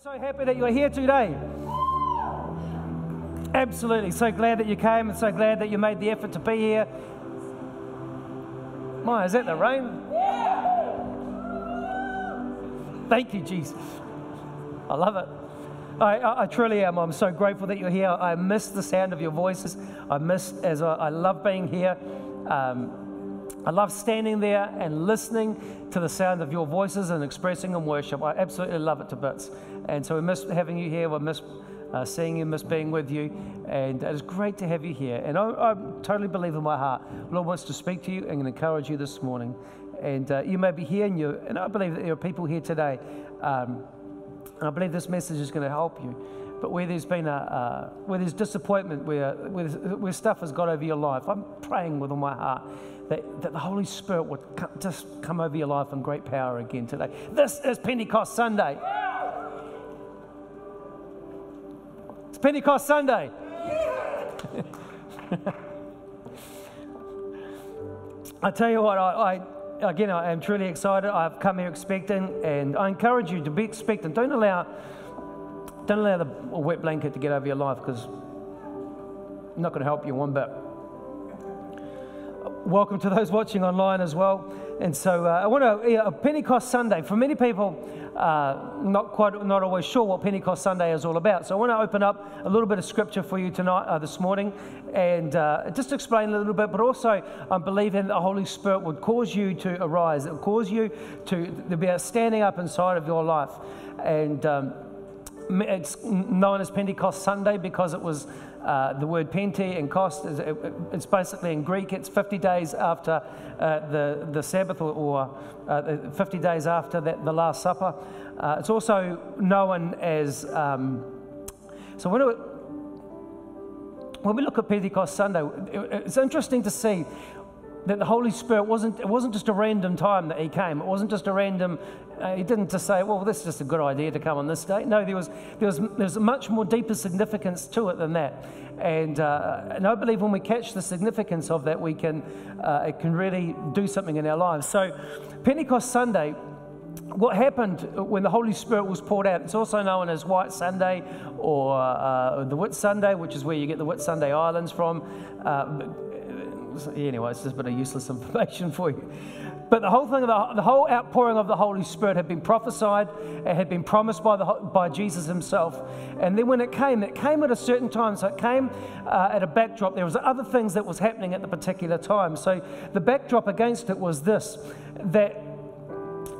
So happy that you're here today. Absolutely. So glad that you came and so glad that you made the effort to be here. My, is that the rain? Thank you, Jesus. I love it. I, I, I, truly am. I'm so grateful that you're here. I miss the sound of your voices. I miss, as I, I love being here. Um, I love standing there and listening to the sound of your voices and expressing in worship. I absolutely love it to bits. And so we miss having you here. We miss uh, seeing you, miss being with you. And it's great to have you here. And I, I totally believe in my heart, Lord wants to speak to you and encourage you this morning. And uh, you may be here, and, you, and I believe that there are people here today. Um, I believe this message is going to help you. But where there's been a, uh, where there's disappointment, where, where, where stuff has got over your life, I'm praying with all my heart that, that the Holy Spirit would come, just come over your life in great power again today. This is Pentecost Sunday. It's Pentecost Sunday. I tell you what, I, I, again, I am truly excited. I've come here expecting, and I encourage you to be expectant. Don't allow, don't allow the wet blanket to get over your life because it's not going to help you one bit. Welcome to those watching online as well. And so uh, I want to, yeah, a Pentecost Sunday. For many people, uh, not quite, not always sure what Pentecost Sunday is all about. So I want to open up a little bit of scripture for you tonight, uh, this morning, and uh, just explain a little bit. But also, I'm believing the Holy Spirit would cause you to arise. It would cause you to, to be standing up inside of your life, and. Um, it's known as Pentecost Sunday because it was uh, the word pente and cost. Is, it, it's basically in Greek. It's 50 days after uh, the the Sabbath, or, or uh, 50 days after that, the Last Supper. Uh, it's also known as. Um, so when, it, when we look at Pentecost Sunday, it, it's interesting to see that the Holy Spirit wasn't, it wasn't just a random time that He came. It wasn't just a random, uh, He didn't just say, well, this is just a good idea to come on this day. No, there was, there was, there was much more deeper significance to it than that. And, uh, and I believe when we catch the significance of that, we can, uh, it can really do something in our lives. So, Pentecost Sunday, what happened when the Holy Spirit was poured out, it's also known as White Sunday or uh, the Whit Sunday, which is where you get the Whitsunday Islands from. Uh, anyway, it's just a bit of useless information for you. But the whole thing, the, the whole outpouring of the Holy Spirit had been prophesied, it had been promised by, the, by Jesus himself. And then when it came, it came at a certain time. So it came uh, at a backdrop. There was other things that was happening at the particular time. So the backdrop against it was this, that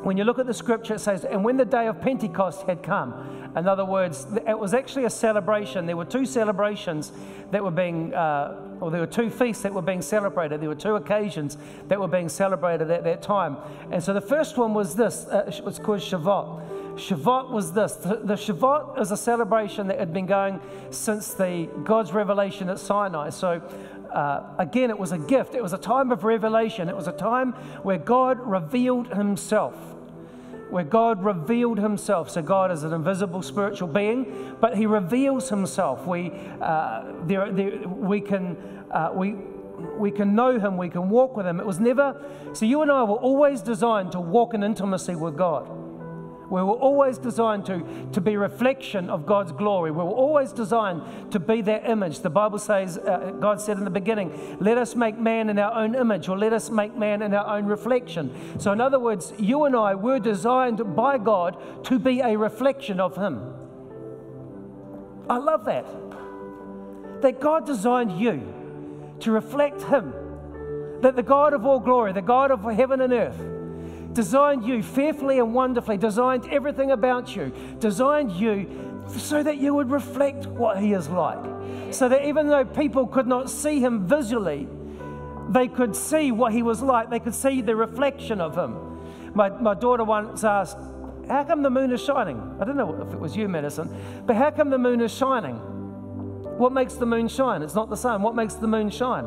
when you look at the scripture, it says, and when the day of Pentecost had come, in other words, it was actually a celebration. There were two celebrations that were being, uh, or there were two feasts that were being celebrated. There were two occasions that were being celebrated at that time. And so the first one was this, uh, it was called Shavuot. Shavuot was this. The, Shavuot is a celebration that had been going since the God's revelation at Sinai. So uh, again, it was a gift. It was a time of revelation. It was a time where God revealed Himself. Where God revealed Himself. So, God is an invisible spiritual being, but He reveals Himself. We, uh, there, there, we, can, uh, we, we can know Him, we can walk with Him. It was never, so you and I were always designed to walk in intimacy with God. We were always designed to, to be reflection of God's glory. We were always designed to be that image. The Bible says, uh, God said in the beginning, let us make man in our own image, or let us make man in our own reflection. So, in other words, you and I were designed by God to be a reflection of Him. I love that. That God designed you to reflect Him. That the God of all glory, the God of heaven and earth, designed you fearfully and wonderfully, designed everything about you, designed you so that you would reflect what He is like. So that even though people could not see Him visually, they could see what He was like, they could see the reflection of Him. My, my daughter once asked, How come the moon is shining? I don't know if it was you, Madison, but how come the moon is shining? What makes the moon shine? It's not the sun. What makes the moon shine?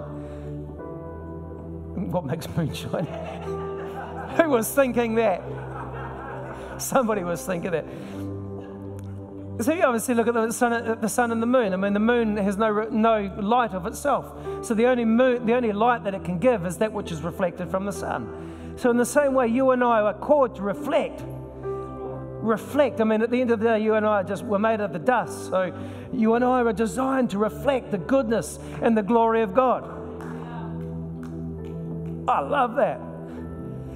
What makes moon shine? Who was thinking that? Somebody was thinking that. So you obviously look at the sun, the sun and the moon. I mean, the moon has no, no light of itself. So the only, moon, the only light that it can give is that which is reflected from the sun. So in the same way, you and I are called to reflect reflect. I mean, at the end of the day, you and I just were made of the dust. So you and I are designed to reflect the goodness and the glory of God. I love that.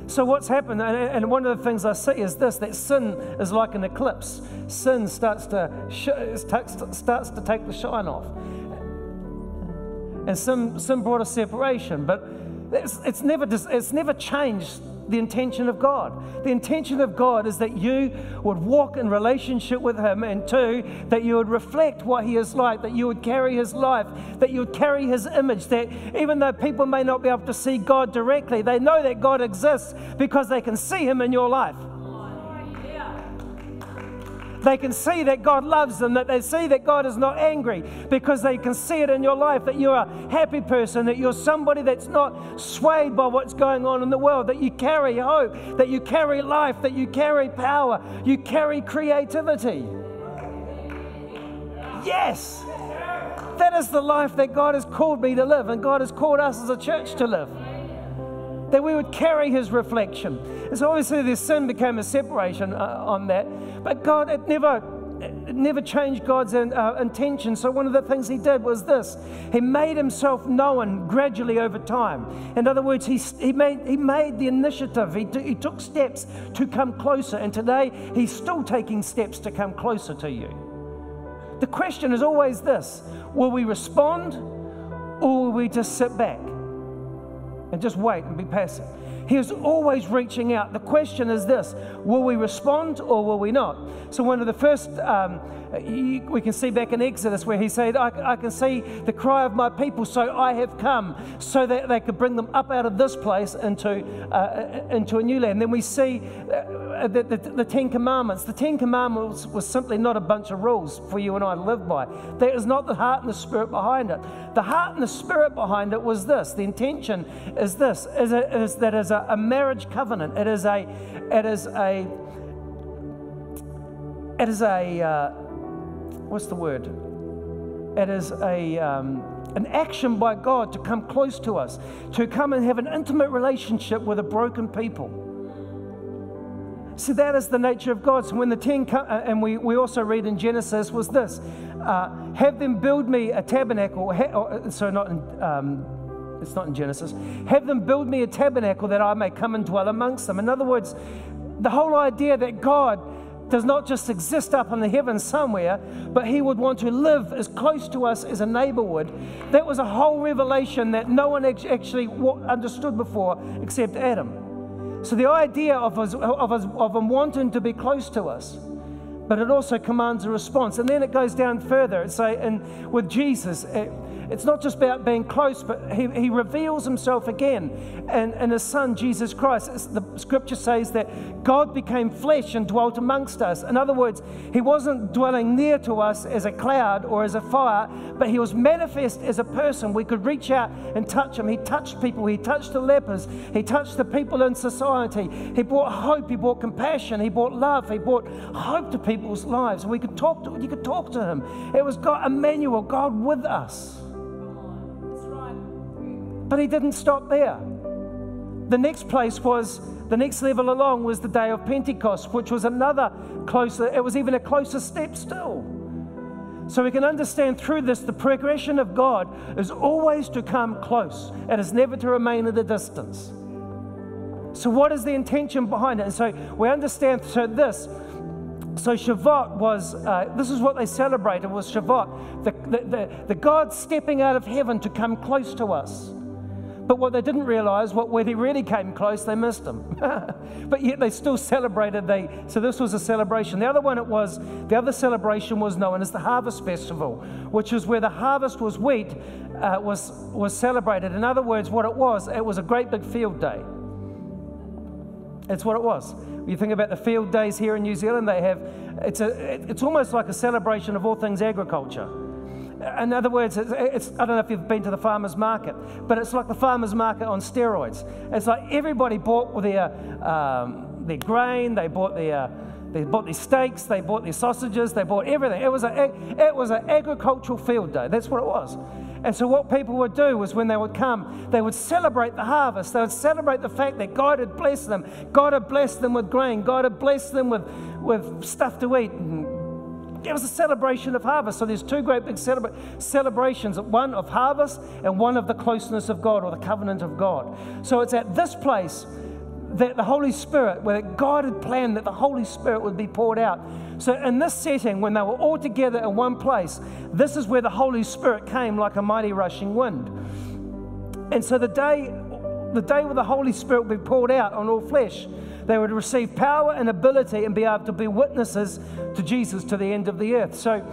So, what's happened, and one of the things I see is this that sin is like an eclipse. Sin starts to, starts to take the shine off. And sin, sin brought a separation, but it's, it's, never, it's never changed the intention of God. The intention of God is that you would walk in relationship with Him, and two, that you would reflect what He is like, that you would carry His life, that you would carry His image, that even though people may not be able to see God directly, they know that God exists because they can see Him in your life. They can see that God loves them, that they see that God is not angry because they can see it in your life that you're a happy person, that you're somebody that's not swayed by what's going on in the world, that you carry hope, that you carry life, that you carry power, you carry creativity. Yes. That is the life that God has called me to live, and God has called us as a church to live that we would carry his reflection. And so obviously this sin became a separation uh, on that, but God, it never, it never changed God's uh, intention. So one of the things he did was this. He made himself known gradually over time. In other words, he, he, made, he made the initiative. He, he took steps to come closer. And today, he's still taking steps to come closer to you. The question is always this Will we respond or will we just sit back? And just wait and be passive. He is always reaching out. The question is this will we respond or will we not? So, one of the first, um, we can see back in Exodus where he said, I, I, can see the cry of my people, so I have come, so that they could bring them up out of this place into, uh, into a new land. Then we see uh, the, the, the, Ten Commandments. The Ten Commandments was simply not a bunch of rules for you and I to live by. That is not the heart and the spirit behind it. The heart and the spirit behind it was this the intention is this, is, a, is that is a, a marriage covenant. It is a, it is a, it is a, uh, what's the word? It is a, um, an action by God to come close to us, to come and have an intimate relationship with a broken people. So that is the nature of God. So when the ten, uh, and we, we also read in Genesis, was this uh, have them build me a tabernacle. Ha, or, uh, so not in, um, it's not in Genesis. Have them build me a tabernacle that I may come and dwell amongst them. In other words, the whole idea that God does not just exist up in the heavens somewhere, but he would want to live as close to us as a neighbor would. That was a whole revelation that no one actually understood before except Adam. So the idea of, us, of, us, of him wanting to be close to us, but it also commands a response. And then it goes down further. It's say, and with Jesus, it, it's not just about being close, but he, he reveals himself again in, in his son, Jesus Christ. It's, the scripture says that God became flesh and dwelt amongst us. In other words, he wasn't dwelling near to us as a cloud or as a fire, but he was manifest as a person. We could reach out and touch him. He touched people, he touched the lepers, he touched the people in society. He brought hope, he brought compassion, he brought love, he brought hope to people's lives. We could talk to, you could talk to him. It was God, Emmanuel, God with us. But he didn't stop there. The next place was, the next level along was the day of Pentecost, which was another closer, it was even a closer step still. So we can understand through this the progression of God is always to come close, it is never to remain at a distance. So, what is the intention behind it? And so we understand so this. So Shavuot was, uh, this is what they celebrated was Shavuot, the, the, the, the God stepping out of heaven to come close to us. But what they didn't realize, what when he really came close, they missed him. but yet they still celebrated. They so this was a celebration. The other one it was the other celebration was known as the Harvest Festival, which was where the harvest was wheat uh, was was celebrated. In other words, what it was, it was a great big field day. It's what it was. You think about the field days here in New Zealand, they have it's a it's almost like a celebration of all things agriculture in other words, it's, it's, I don't know if you've been to the farmer's market, but it's like the farmer's market on steroids. It's like everybody bought their, um, their grain, they bought their, They bought their steaks, they bought their sausages, they bought everything. It was, a, it was an agricultural field day. That's what it was. And so, what people would do was when they would come, they would celebrate the harvest. They would celebrate the fact that God had blessed them. God had blessed them with grain. God had blessed them with, with stuff to eat. And it was a celebration of harvest. So, there's two great big celebra- celebrations one of harvest and one of the closeness of God or the covenant of God. So, it's at this place that the Holy Spirit, where God had planned that the Holy Spirit would be poured out. So, in this setting, when they were all together in one place, this is where the Holy Spirit came like a mighty rushing wind. And so, the day, the day where the Holy Spirit would be poured out on all flesh, they would receive power and ability and be able to be witnesses to Jesus to the end of the earth. So,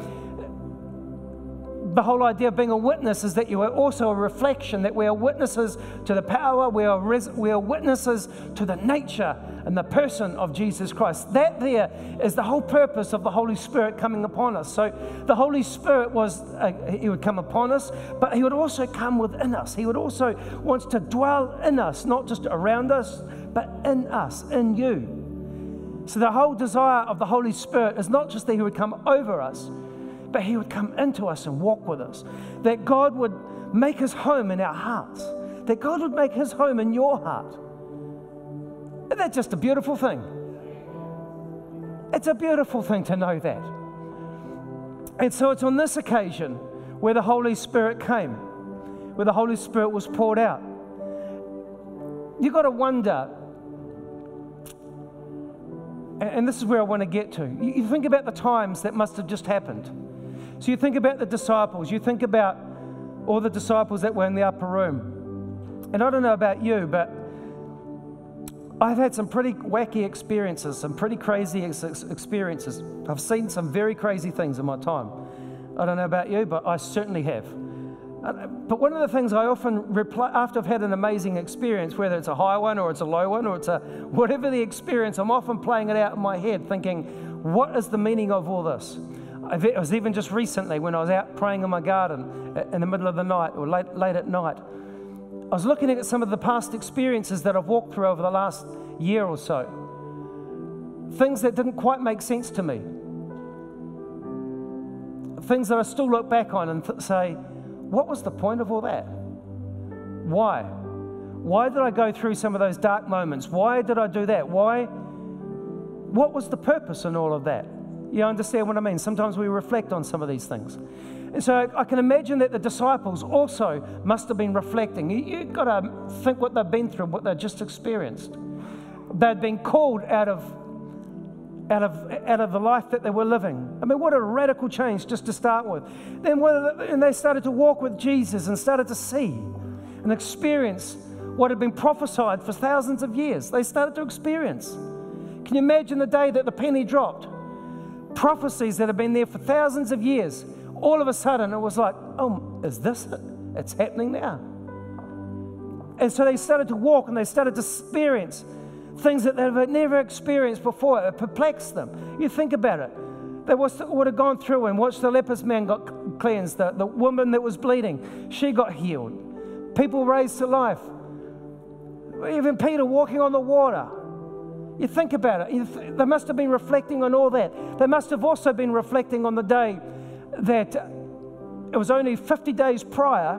the whole idea of being a witness is that you are also a reflection, that we are witnesses to the power, we are, res- we are witnesses to the nature and the person of Jesus Christ. That there is the whole purpose of the Holy Spirit coming upon us. So the Holy Spirit was, uh, He would come upon us, but He would also come within us. He would also want to dwell in us, not just around us, but in us, in you. So the whole desire of the Holy Spirit is not just that He would come over us but He would come into us and walk with us. That God would make His home in our hearts. That God would make His home in your heart. Isn't that just a beautiful thing? It's a beautiful thing to know that. And so it's on this occasion where the Holy Spirit came, where the Holy Spirit was poured out. You've got to wonder, and this is where I want to get to. You think about the times that must have just happened. So you think about the disciples, you think about all the disciples that were in the upper room. And I don't know about you, but I've had some pretty wacky experiences, some pretty crazy experiences. I've seen some very crazy things in my time. I don't know about you, but I certainly have. But one of the things I often reply after I've had an amazing experience, whether it's a high one or it's a low one or it's a whatever the experience, I'm often playing it out in my head, thinking, what is the meaning of all this? It was even just recently when I was out praying in my garden uh, in the middle of the night or late, late at night. I was looking at some of the past experiences that I've walked through over the last year or so. Things that didn't quite make sense to me. Things that I still look back on and th- say, what was the point of all that? Why? Why did I go through some of those dark moments? Why did I do that? Why? What was the purpose in all of that? You understand what I mean? Sometimes we reflect on some of these things. And so I can imagine that the disciples also must have been reflecting. You, have got to think what they've been through, what they've just experienced. They'd been called out of, out, of, out of the life that they were living. I mean, what a radical change just to start with. Then and they started to walk with Jesus and started to see and experience what had been prophesied for thousands of years. They started to experience. Can you imagine the day that the penny dropped? Prophecies that have been there for thousands of years. All of a sudden, it was like, oh, is this it? It's happening now. And so they started to walk and they started to experience things that they had never experienced before. It perplexed them. You think about it. They would have gone through and watched the leper's man got cleansed, the, the woman that was bleeding, she got healed. People raised to life. Even Peter walking on the water. You think about it. They must have been reflecting on all that. They must have also been reflecting on the day that it was only 50 days prior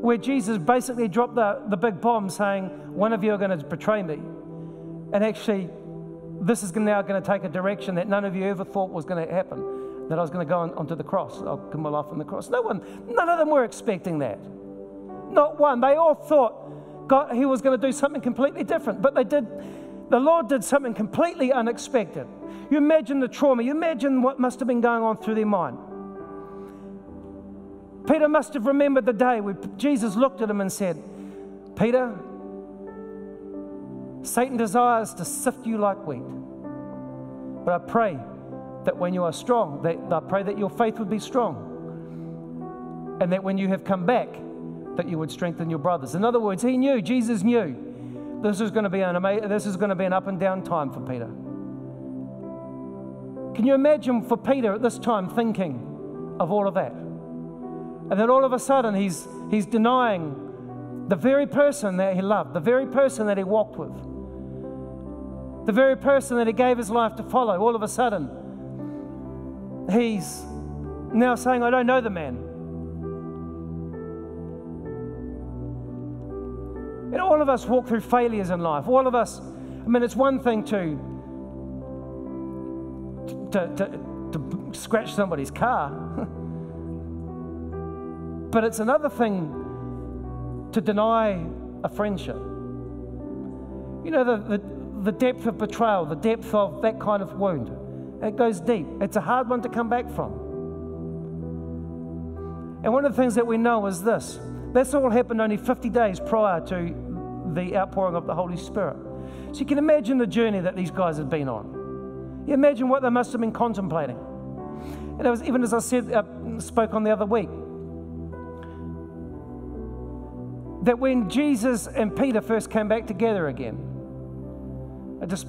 where Jesus basically dropped the, the big bomb saying, One of you are going to betray me. And actually, this is now going to take a direction that none of you ever thought was going to happen. That I was going to go on, onto the cross. I'll give my life on the cross. No one, none of them were expecting that. Not one. They all thought God, he was going to do something completely different. But they did the Lord did something completely unexpected. You imagine the trauma, you imagine what must have been going on through their mind. Peter must have remembered the day where Jesus looked at him and said, Peter, Satan desires to sift you like wheat. But I pray that when you are strong, that I pray that your faith would be strong. And that when you have come back, that you would strengthen your brothers. In other words, he knew, Jesus knew this is going to be an ama- this is going to be an up and down time for Peter. Can you imagine for Peter at this time thinking of all of that? And then all of a sudden he's he's denying the very person that he loved, the very person that he walked with. The very person that he gave his life to follow, all of a sudden, he's now saying, I don't know the man. And all of us walk through failures in life. All of us, I mean, it's one thing to, to, to, to scratch somebody's car, but it's another thing to deny a friendship. You know, the, the, the depth of betrayal, the depth of that kind of wound, it goes deep. It's a hard one to come back from. And one of the things that we know is this that's all happened only 50 days prior to the outpouring of the Holy Spirit. So you can imagine the journey that these guys had been on. You imagine what they must have been contemplating. And it was even as I said, uh, spoke on the other week, that when Jesus and Peter first came back together again, I just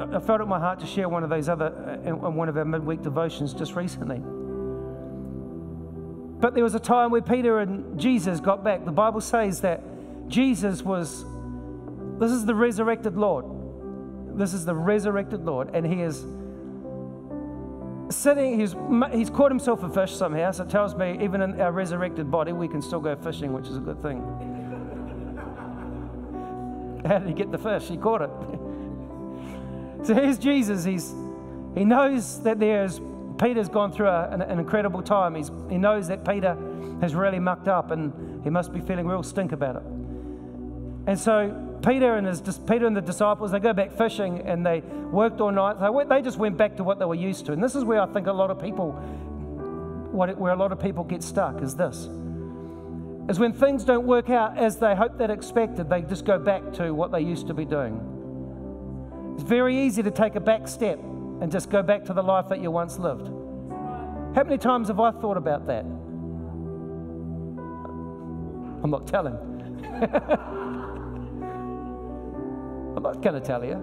I felt it in my heart to share one of those other uh, in one of our midweek devotions just recently. But there was a time where Peter and Jesus got back. The Bible says that Jesus was this is the resurrected Lord. This is the resurrected Lord, and he is sitting, he's, he's caught himself a fish somehow, so it tells me even in our resurrected body, we can still go fishing, which is a good thing. How did he get the fish? He caught it. so here's Jesus. He's, he knows that there's, Peter's gone through a, an, an, incredible time. He's, he knows that Peter has really mucked up and he must be feeling real stink about it. And so Peter and, his, Peter and the disciples, they go back fishing and they worked all night. They, they just went back to what they were used to. And this is where I think a lot of people, what, where a lot of people get stuck is this is when things don't work out as they hoped that expected, they just go back to what they used to be doing. It's very easy to take a back step and just go back to the life that you once lived. How many times have I thought about that? I'm not telling. I'm not going to tell you.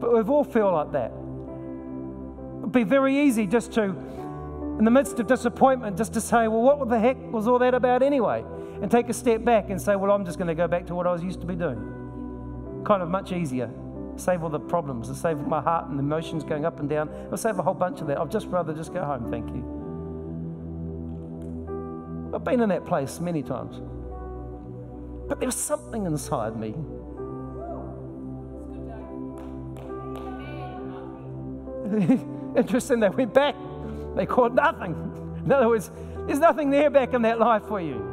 But we've all feel like that. It'd be very easy just to, in the midst of disappointment, just to say, well, what the heck was all that about anyway? and take a step back and say, Well, I'm just going to go back to what I was used to be doing. Kind of much easier. Save all the problems, save my heart and the emotions going up and down. I'll save a whole bunch of that. I'd just rather just go home, thank you. I've been in that place many times. But there was something inside me. Interesting, they went back. They caught nothing. In other words, there's nothing there back in that life for you.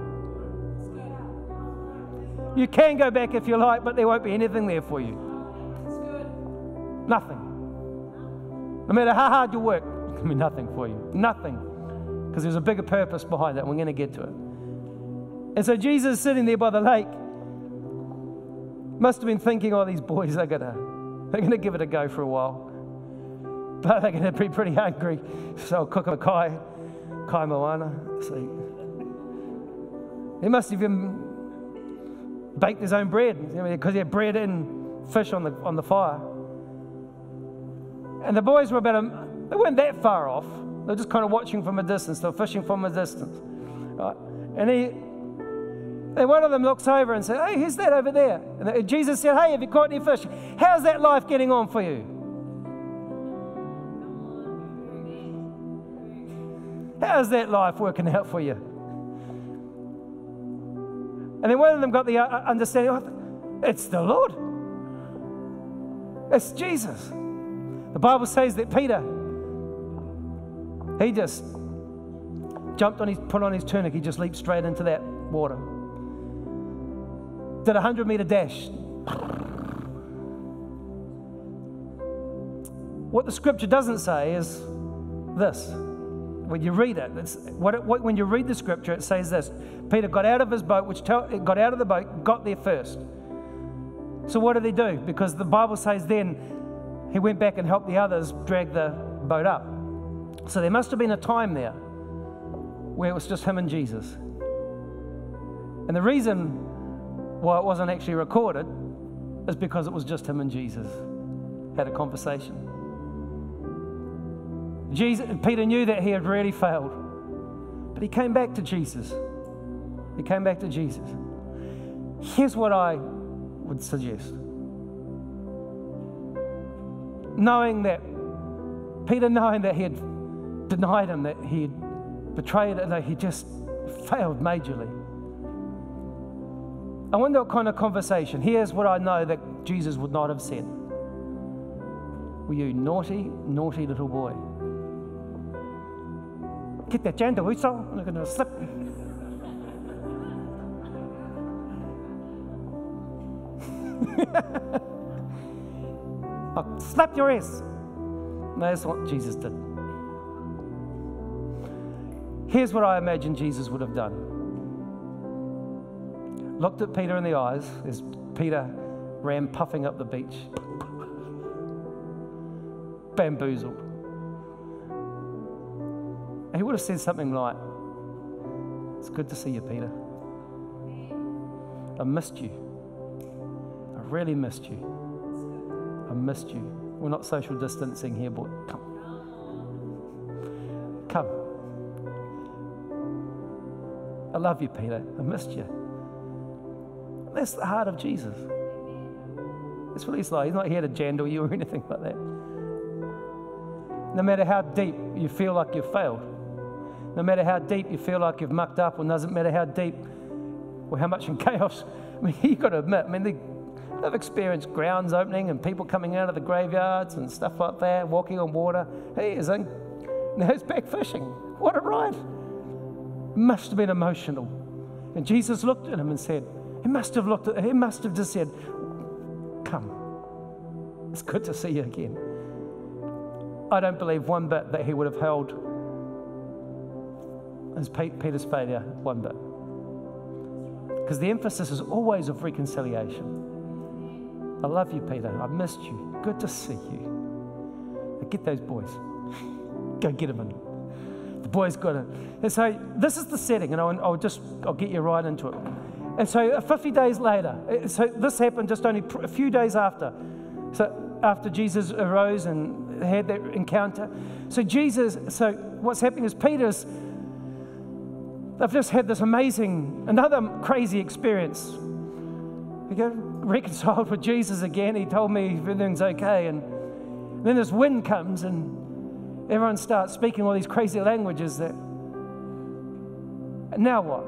You can go back if you like, but there won't be anything there for you. Nothing. No matter how hard you work, there'll be nothing for you. Nothing. Because there's a bigger purpose behind that. We're going to get to it. And so Jesus sitting there by the lake must have been thinking, oh, these boys are going to they're going to give it a go for a while. But they're going to be pretty hungry. So I'll cook a kai, kai moana. He must have even baked his own bread because he had bread and fish on the, on the fire. And the boys were about a, they weren't that far off. They were just kind of watching from a distance. They were fishing from a distance. Right? And he, and one of them looks over and says, Hey, who's that over there? And Jesus said, Hey, have you caught any fish? How's that life getting on for you? How's that life working out for you? And then one of them got the uh, understanding oh, it's the Lord, it's Jesus. The Bible says that Peter, he just jumped on his, put on his tunic, he just leaped straight into that water. Did a 100 meter dash. What the scripture doesn't say is this when you read it, what it what, when you read the scripture, it says this Peter got out of his boat, which tell, got out of the boat, got there first. So what did he do? Because the Bible says then he went back and helped the others drag the boat up. So there must have been a time there where it was just him and Jesus. And the reason why it wasn't actually recorded is because it was just him and Jesus had a conversation. Jesus, Peter knew that he had really failed, but he came back to Jesus. He came back to Jesus. Here's what I would suggest knowing that, Peter knowing that he had denied him, that he had betrayed it, that he just failed majorly. I wonder what kind of conversation. Here's what I know that Jesus would not have said. Were you naughty, naughty little boy? Get that janda whistle, I'm going to slip. I'll slap your ass. That's what Jesus did. Here's what I imagine Jesus would have done looked at Peter in the eyes as Peter ran puffing up the beach, bamboozled. He would have said something like, It's good to see you, Peter. I missed you. I really missed you. Missed you. We're not social distancing here, but come. Come. I love you, Peter. I missed you. That's the heart of Jesus. That's what he's like. He's not here to jandal you or anything like that. No matter how deep you feel like you've failed, no matter how deep you feel like you've mucked up, or doesn't matter how deep or how much in chaos, I mean, you've got to admit, I mean, they, they've experienced grounds opening and people coming out of the graveyards and stuff like that, walking on water. Hey, is in, now he's back fishing. What a ride. Must have been emotional. And Jesus looked at him and said, he must have looked at, he must have just said, Come. It's good to see you again. I don't believe one bit that he would have held as Peter's failure, one bit. Because the emphasis is always of reconciliation. I love you, Peter. I missed you. Good to see you. Now get those boys. Go get them in. The boys got it. And so this is the setting, and I'll, I'll just I'll get you right into it. And so uh, 50 days later, uh, so this happened just only a few days after. So after Jesus arose and had that encounter. So Jesus, so what's happening is Peter's, they've just had this amazing, another crazy experience. He got reconciled with Jesus again. He told me everything's okay. And then this wind comes and everyone starts speaking all these crazy languages that, now what?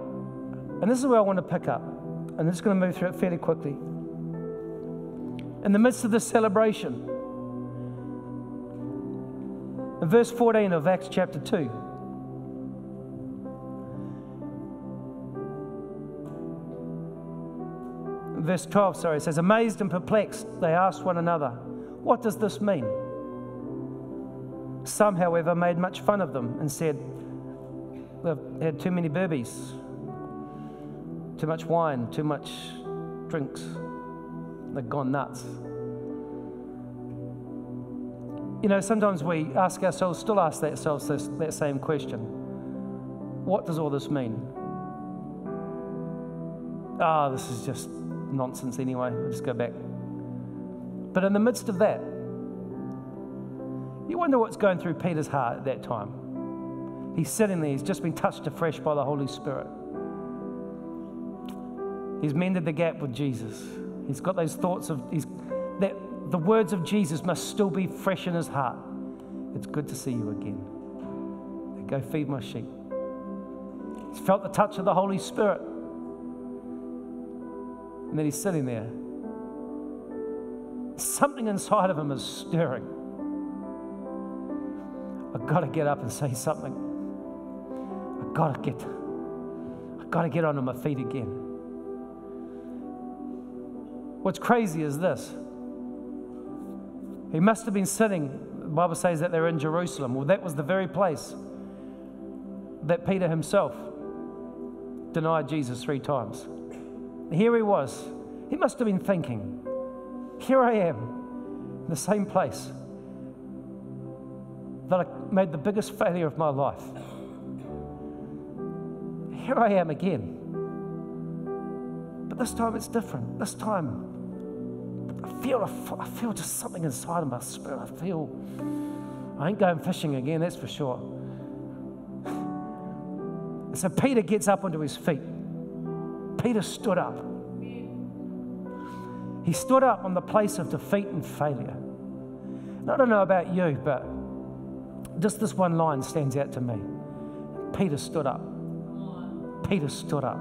And this is where I want to pick up. And I'm just going to move through it fairly quickly. In the midst of this celebration, in verse 14 of Acts chapter 2, verse 12, sorry, it says, Amazed and perplexed, they asked one another, What does this mean? Some, however, made much fun of them and said, They've had too many burbies too much wine, too much drinks. They've gone nuts. You know, sometimes we ask ourselves, still ask ourselves this, that same question What does all this mean? Ah, oh, this is just nonsense anyway. I'll just go back. But in the midst of that, you wonder what's going through Peter's heart at that time. He's sitting there, he's just been touched afresh by the Holy Spirit. He's mended the gap with Jesus. He's got those thoughts of he's, that the words of Jesus must still be fresh in his heart. It's good to see you again. Go feed my sheep. He's felt the touch of the Holy Spirit. And then he's sitting there. Something inside of him is stirring. I've got to get up and say something. I've got to get, I've got to get onto my feet again. What's crazy is this. He must have been sitting, the Bible says that they're in Jerusalem. Well, that was the very place that Peter himself denied Jesus three times. Here he was. He must have been thinking, here I am, in the same place that I made the biggest failure of my life. Here I am again. But this time it's different. This time I feel, I feel just something inside of my spirit. I feel, I ain't going fishing again, that's for sure. So Peter gets up onto his feet. Peter stood up. He stood up on the place of defeat and failure. I don't know about you, but just this one line stands out to me. Peter stood up. Peter stood up.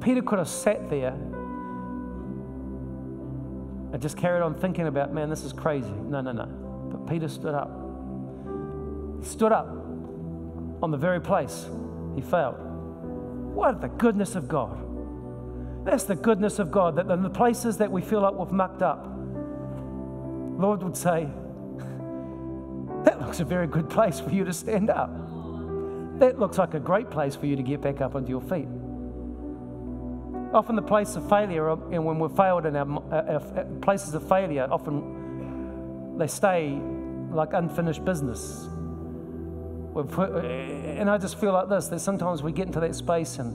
Peter could have sat there and just carried on thinking about, man, this is crazy. No, no, no. But Peter stood up. He stood up on the very place he failed. What the goodness of God. That's the goodness of God, that in the places that we feel like we've mucked up, Lord would say, That looks a very good place for you to stand up. That looks like a great place for you to get back up onto your feet. Often, the place of failure, um, and when we're failed in our, uh, our, our places of failure, often they stay like unfinished business. And I just feel like this that sometimes we get into that space, and,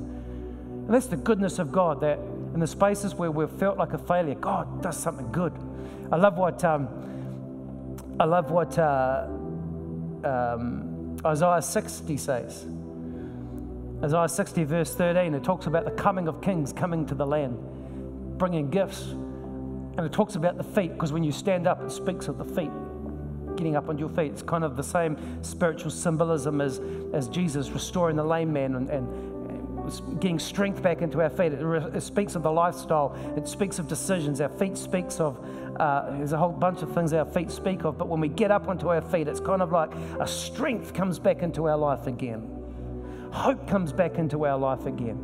and that's the goodness of God that in the spaces where we've felt like a failure, God does something good. I love what um, I love what uh, um, Isaiah 60 says. Isaiah 60, verse 13, it talks about the coming of kings coming to the land, bringing gifts. And it talks about the feet, because when you stand up, it speaks of the feet, getting up on your feet. It's kind of the same spiritual symbolism as, as Jesus restoring the lame man and, and getting strength back into our feet. It, it, speaks of the lifestyle, it speaks of decisions. Our feet speaks of, uh, there's a whole bunch of things our feet speak of, but when we get up onto our feet, it's kind of like a strength comes back into our life again hope comes back into our life again.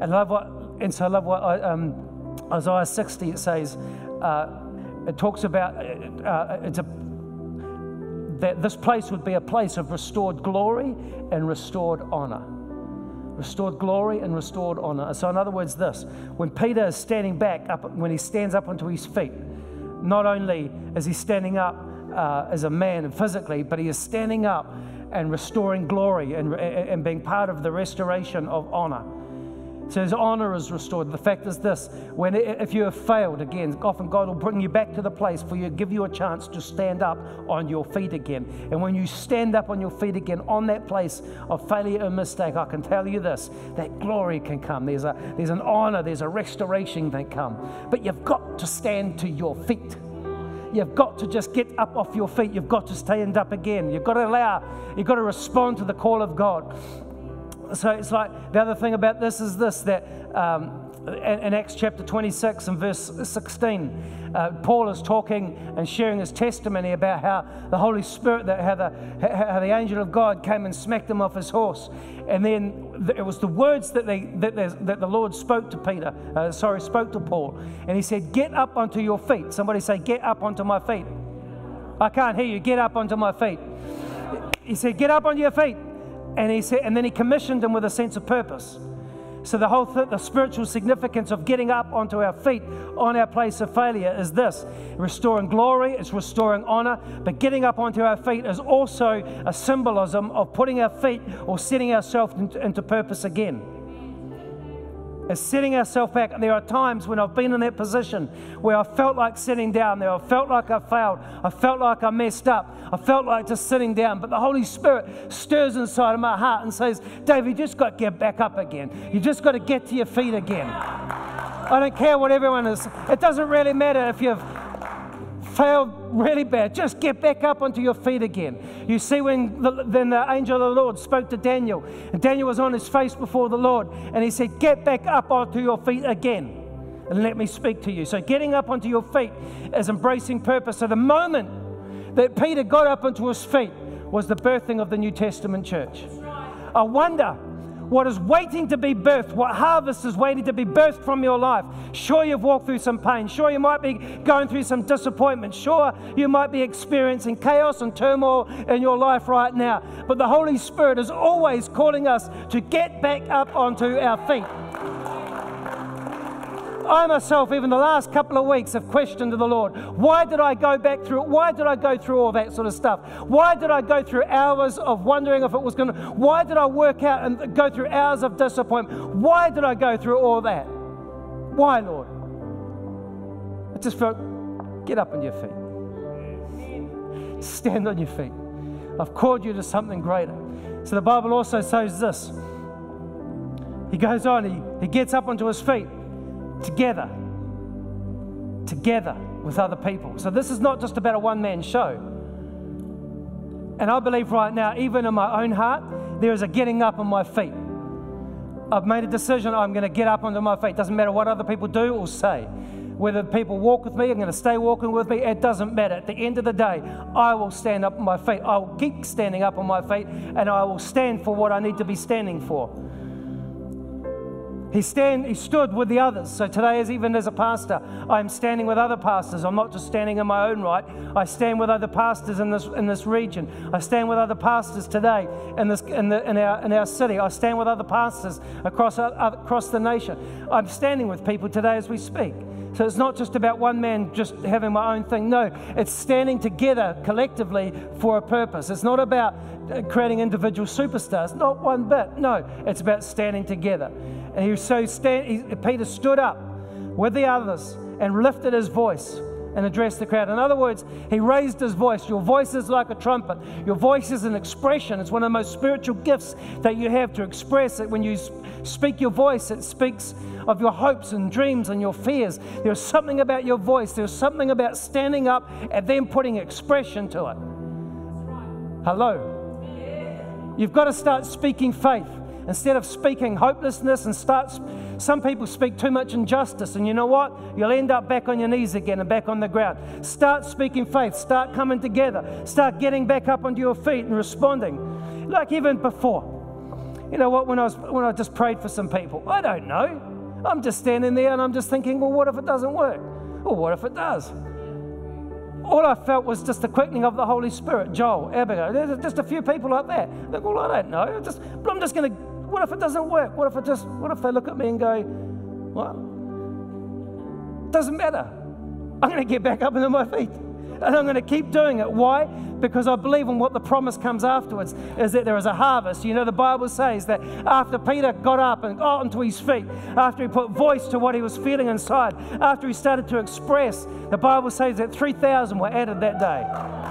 And love what, and so I love what um, Isaiah 60 it says. Uh, it talks about uh, uh, it's a, that this place would be a place of restored glory and restored honor. Restored glory and restored honor. So, in other words, this when Peter is standing back up, when he stands up onto his feet, not only is he standing up uh, as a man physically, but he is standing up and restoring glory and, and being part of the restoration of honor. So his honor is restored. The fact is this when if you have failed again, often God will bring you back to the place for you, give you a chance to stand up on your feet again. And when you stand up on your feet again on that place of failure and mistake, I can tell you this that glory can come. There's a there's an honor, there's a restoration that come. But you've got to stand to your feet. You've got to just get up off your feet. You've got to stand up again. You've got to allow, you've got to respond to the call of God. So it's like the other thing about this is this that um, in, in Acts chapter 26 and verse 16, uh, Paul is talking and sharing his testimony about how the Holy Spirit, that how the, how the angel of God came and smacked him off his horse. And then it was the words that, they, that, that the Lord spoke to Peter, uh, sorry, spoke to Paul. And he said, Get up onto your feet. Somebody say, Get up onto my feet. I can't hear you. Get up onto my feet. He said, Get up onto your feet. And, he said, and then he commissioned him with a sense of purpose. So, the whole th- the spiritual significance of getting up onto our feet on our place of failure is this restoring glory, it's restoring honor, but getting up onto our feet is also a symbolism of putting our feet or setting ourselves into purpose again is setting ourselves back. And there are times when I've been in that position where I felt like sitting down there. I felt like I failed. I felt like I messed up. I felt like just sitting down. But the Holy Spirit stirs inside of my heart and says, Dave, you just got to get back up again. You just got to get to your feet again. I don't care what everyone is. It doesn't really matter if you've failed really bad, just get back up onto your feet again. You see, when the, then the angel of the Lord spoke to Daniel, and Daniel was on his face before the Lord, and he said, Get back up onto your feet again and let me speak to you. So, getting up onto your feet is embracing purpose. So, the moment that Peter got up onto his feet was the birthing of the New Testament church. I wonder what is waiting to be birthed, what harvest is waiting to be birthed from your life. Sure, you've walked through some pain. Sure, you might be going through some disappointment. Sure, you might be experiencing chaos and turmoil in your life right now. But the Holy Spirit is always calling us to get back up onto our feet. I myself, even the last couple of weeks, have questioned to the Lord. Why did I go back through it? Why did I go through all that sort of stuff? Why did I go through hours of wondering if it was going to? Why did I work out and go through hours of disappointment? Why did I go through all that? Why, Lord? I just felt, get up on your feet. Stand on your feet. I've called you to something greater. So the Bible also says this. He goes on, he, he gets up onto his feet together. Together with other people. So this is not just about a one man show. And I believe right now, even in my own heart, there is a getting up on my feet. I've made a decision, I'm going to get up onto my feet. Doesn't matter what other people do or say. Whether people walk with me, I'm going to stay walking with me, it doesn't matter. At the end of the day, I will stand up on my feet. I will keep standing up on my feet, and I will stand for what I need to be standing for. He, stand, he stood with the others. So today, as even as a pastor, I'm standing with other pastors. I'm not just standing in my own right. I stand with other pastors in this, in this region. I stand with other pastors today in, this, in, the, in, our, in our city. I stand with other pastors across, uh, across the nation. I'm standing with people today as we speak. So it's not just about one man just having my own thing. No, it's standing together collectively for a purpose. It's not about uh, creating individual superstars, not one bit. No, it's about standing together. And he so stand, he, Peter stood up with the others and lifted his voice and addressed the crowd. In other words, he raised his voice. Your voice is like a trumpet. Your voice is an expression. It's one of the most spiritual gifts that you have to express it. When you speak your voice, it speaks of your hopes and dreams and your fears. There's something about your voice. There's something about standing up and then putting expression to it. Hello. You've got to start speaking faith instead of speaking hopelessness and start some people speak too much injustice and you know what? You'll end up back on your knees again and back on the ground. Start speaking faith. Start coming together. Start getting back up onto your feet and responding. Like even before. You know what? When i was when i just prayed for some people i don't know. I'm just standing there and i'm just thinking well what if it doesn't work? Well what if it does? All I felt was just the quickening of the Holy Spirit. Joel, Abigail, there's just a few people like that. Like, well, I don't know. Just, but I'm just going to what if it doesn't work? What if it just, what if they look at me and go, well, doesn't matter. I'm going to get back up into my feet. And I'm going to keep doing it. Why? Because I believe in what the promise comes afterwards is that there is a harvest. You know, the Bible says that after Peter got up and got onto his feet, after he put voice to what he was feeling inside, after he started to express, the Bible says that 3,000 were added that day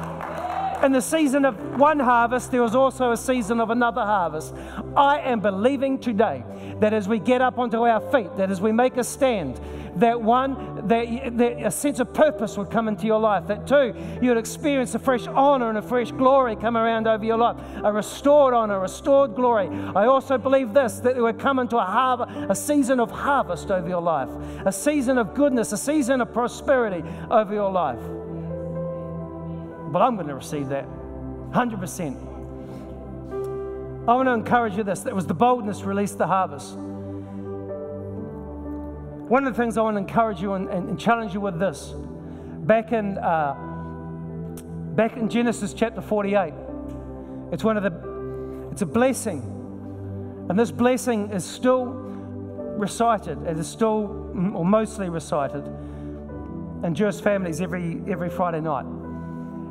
in the season of one harvest, there was also a season of another harvest. I am believing today that as we get up onto our feet, that as we make a stand, that one, that, that a sense of purpose would come into your life. That two, you'd experience a fresh honor and a fresh glory come around over your life, a restored honor, a restored glory. I also believe this that it would come into a, har- a season of harvest over your life, a season of goodness, a season of prosperity over your life. But I'm going to receive that 100%. I want to encourage you this that was the boldness released the harvest. One of the things I want to encourage you and, and, challenge you with this back in, uh, back in Genesis chapter 48, it's one of the, it's a blessing. And this blessing is still recited, it is still, or mostly recited in Jewish families every, every Friday night.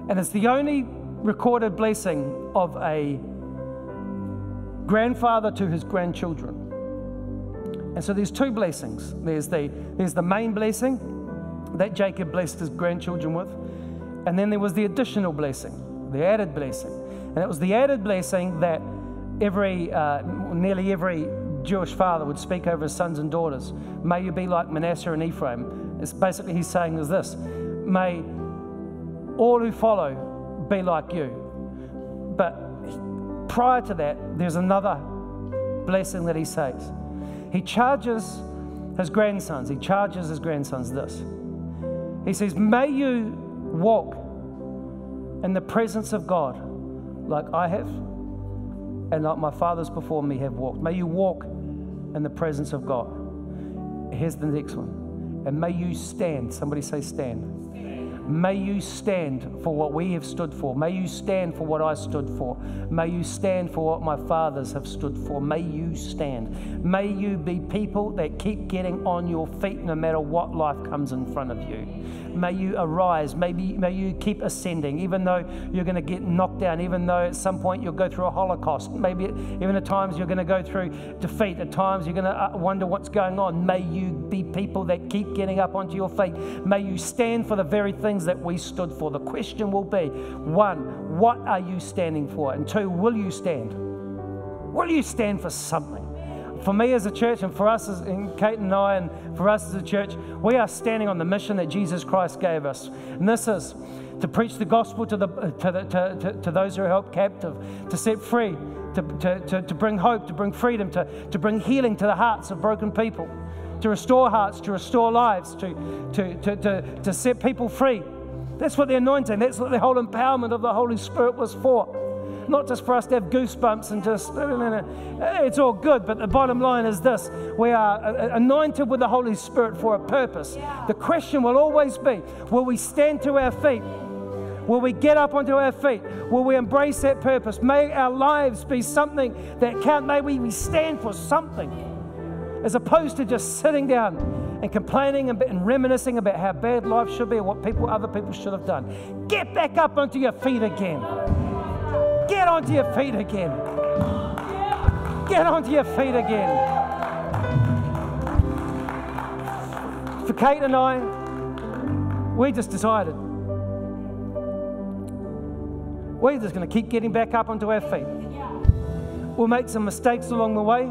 And it's the only recorded blessing of a grandfather to his grandchildren. And so there's two blessings. There's the, there's the main blessing that Jacob blessed his grandchildren with, and then there was the additional blessing, the added blessing. And it was the added blessing that every, uh, nearly every Jewish father would speak over his sons and daughters. May you be like Manasseh and Ephraim. It's basically he's saying is this: May all who follow be like you. But prior to that, there's another blessing that he says. He charges his grandsons, he charges his grandsons this. He says, May you walk in the presence of God like I have and like my fathers before me have walked. May you walk in the presence of God. Here's the next one. And may you stand. Somebody say, stand May you stand for what we have stood for. May you stand for what I stood for. May you stand for what my fathers have stood for. May you stand. May you be people that keep getting on your feet no matter what life comes in front of you. May you arise. Maybe, may you keep ascending, even though you're going to get knocked down, even though at some point you'll go through a holocaust. Maybe even at times you're going to go through defeat. At times you're going to uh, wonder what's going on. May you be people that keep getting up onto your feet. May you stand for the very thing things that we stood for. The question will be one, what are you standing for? And two, will you stand? Will you stand for something? for me as a church, and for us, as, and Kate and I, and for us as a church, we are standing on the mission that Jesus Christ gave us. And this is to preach the gospel to, the, to, the, to, to, to those who are held captive, to set free, to, to, to, bring hope, to bring freedom, to, to bring healing to the hearts of broken people, to restore hearts, to restore lives, to, to, to, to, to set people free. That's what the anointing, that's what the whole empowerment of the Holy Spirit was for. Not just for us to have goosebumps and just, it's all good, but the bottom line is this we are anointed with the Holy Spirit for a purpose. The question will always be will we stand to our feet? Will we get up onto our feet? Will we embrace that purpose? May our lives be something that count. May we stand for something as opposed to just sitting down and complaining and reminiscing about how bad life should be or what people, other people should have done. Get back up onto your feet again. Get onto your feet again. Get onto your feet again. For Kate and I, we just decided we're just going to keep getting back up onto our feet. We'll make some mistakes along the way.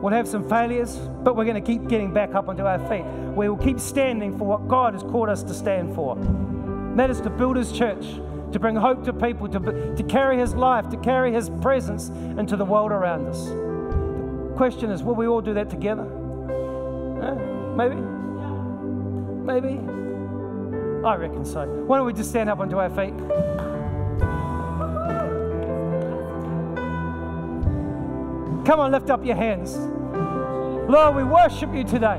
We'll have some failures, but we're going to keep getting back up onto our feet. We will keep standing for what God has called us to stand for. And that is to build His church, to bring hope to people, to, to carry His life, to carry His presence into the world around us. The question is will we all do that together? Maybe? Maybe? I reckon so. Why don't we just stand up onto our feet? Come on, lift up your hands. Lord, we worship you today.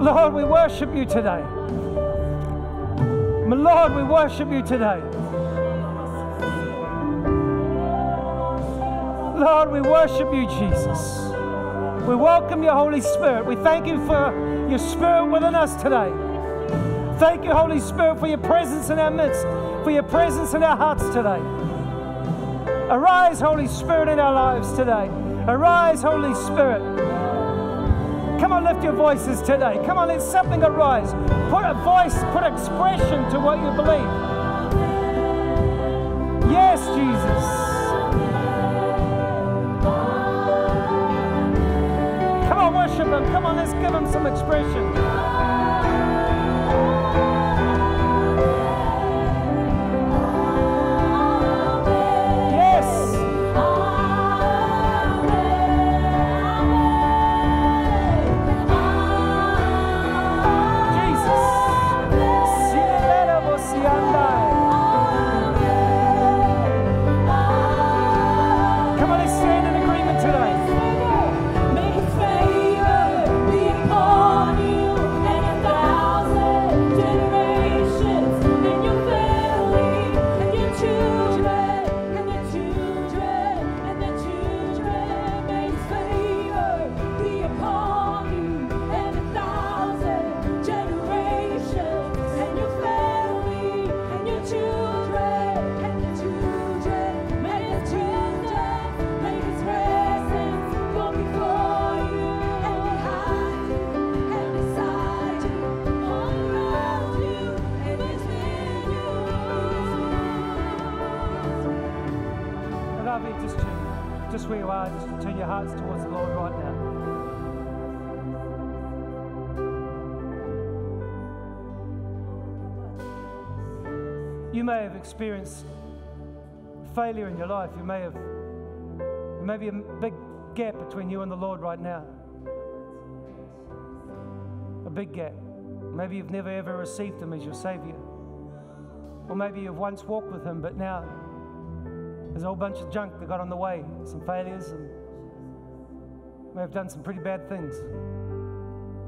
Lord, we worship you today. Lord, we worship you today. Lord, we worship you, Jesus. We welcome your Holy Spirit. We thank you for your Spirit within us today. Thank you, Holy Spirit, for your presence in our midst, for your presence in our hearts today. Arise, Holy Spirit, in our lives today. Arise, Holy Spirit. Come on, lift your voices today. Come on, let something arise. Put a voice, put expression to what you believe. Yes, Jesus. Come on, worship Him. Come on, let's give Him some expression. Experienced failure in your life. You may have, there may be a big gap between you and the Lord right now. A big gap. Maybe you've never ever received Him as your Savior. Or maybe you've once walked with Him, but now there's a whole bunch of junk that got on the way, some failures, and may have done some pretty bad things.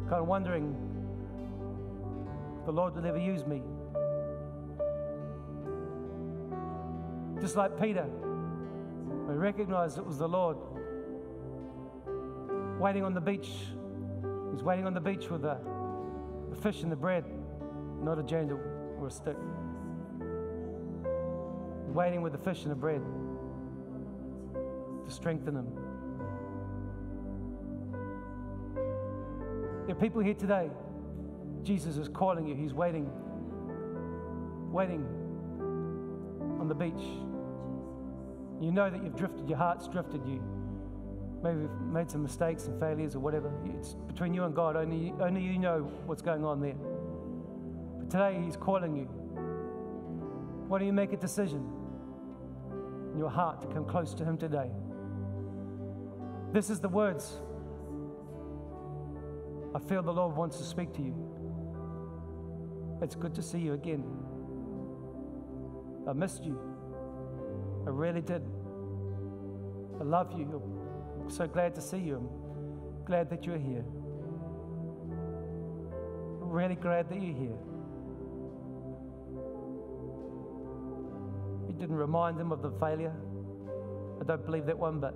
Kind of wondering if the Lord will ever use me. Just like Peter, we recognized it was the Lord. Waiting on the beach. He was waiting on the beach with the, the fish and the bread, not a jandal or a stick. Waiting with the fish and the bread to strengthen him. There are people here today. Jesus is calling you. He's waiting, waiting on the beach. You know that you've drifted, your heart's drifted you. Maybe we've made some mistakes and failures or whatever. It's between you and God. Only, only you know what's going on there. But today, He's calling you. Why don't you make a decision in your heart to come close to Him today? This is the words I feel the Lord wants to speak to you. It's good to see you again. I missed you. I really did. I love you. I'm so glad to see you. I'm glad that you're here. I'm really glad that you're here. You didn't remind them of the failure. I don't believe that one, but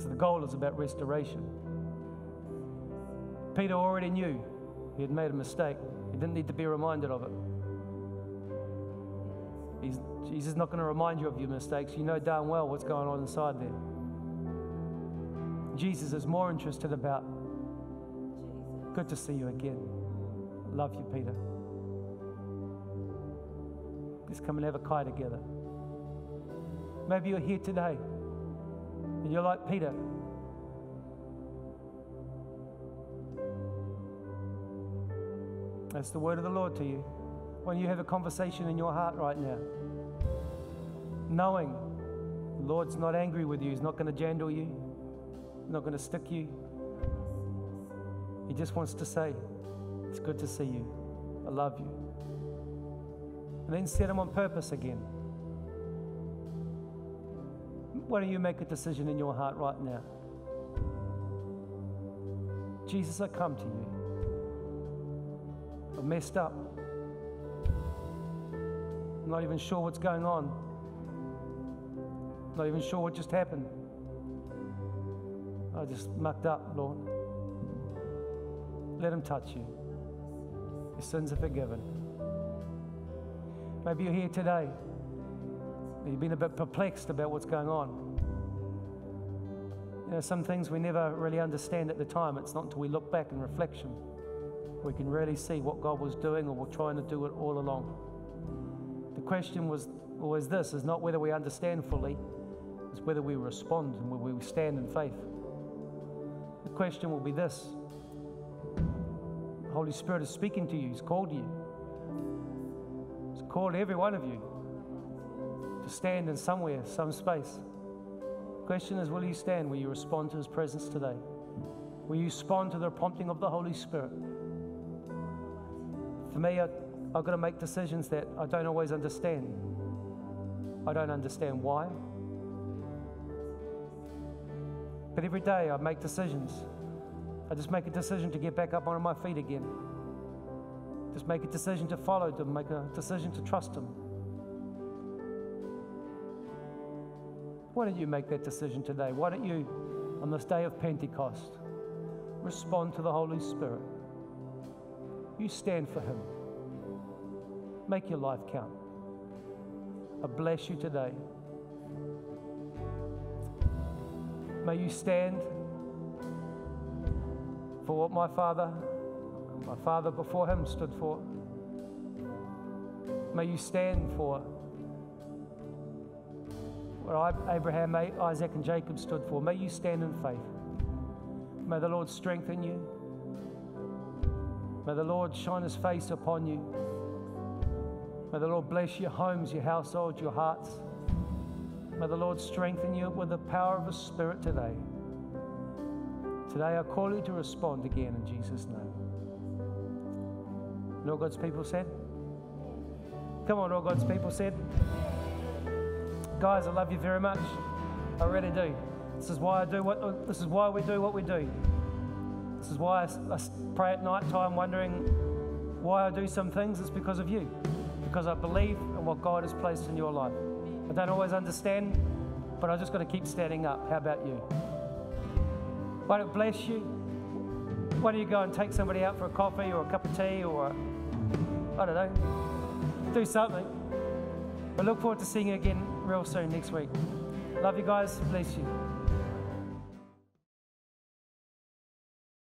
so the goal is about restoration. Peter already knew he had made a mistake. He didn't need to be reminded of it. He's, Jesus is not going to remind you of your mistakes. You know darn well what's going on inside there. Jesus is more interested about, good to see you again. Love you, Peter. Let's come and have a kai together. Maybe you're here today and you're like Peter. That's the word of the Lord to you. When you have a conversation in your heart right now, knowing the Lord's not angry with you, He's not going to jandal you, He's not going to stick you. He just wants to say, It's good to see you. I love you. And then set Him on purpose again. Why don't you make a decision in your heart right now? Jesus, I come to you. I've messed up. I'm not even sure what's going on. Not even sure what just happened. I just mucked up, Lord. Let Him touch you. Your sins are forgiven. Maybe you're here today. You've been a bit perplexed about what's going on. You know, some things we never really understand at the time. It's not until we look back in reflection we can really see what God was doing or we're trying to do it all along. The question was always this is not whether we understand fully, it's whether we respond and whether we stand in faith. The question will be this the Holy Spirit is speaking to you, He's called you. He's called every one of you to stand in somewhere, some space. The question is will you stand? Will you respond to His presence today? Will you respond to the prompting of the Holy Spirit? For me, I, I've got to make decisions that I don't always understand. I don't understand why. But every day I make decisions. I just make a decision to get back up on my feet again. Just make a decision to follow Him, make a decision to trust Him. Why don't you make that decision today? Why don't you, on this day of Pentecost, respond to the Holy Spirit? You stand for Him. Make your life count. I bless you today. May you stand for what my father, my father before him stood for. May you stand for what Abraham, Isaac, and Jacob stood for. May you stand in faith. May the Lord strengthen you. May the Lord shine his face upon you. May the Lord bless your homes, your households, your hearts. May the Lord strengthen you with the power of His Spirit today. Today I call you to respond again in Jesus' name. All God's people said? Come on, all God's people said. Guys, I love you very much. I really do. This is why I do what this is why we do what we do. This is why I, I pray at night time wondering why I do some things. It's because of you. Because I believe in what God has placed in your life. I don't always understand, but I just got to keep standing up. How about you? Why don't bless you? Why don't you go and take somebody out for a coffee or a cup of tea or I don't know, do something. I look forward to seeing you again real soon next week. Love you guys. Bless you.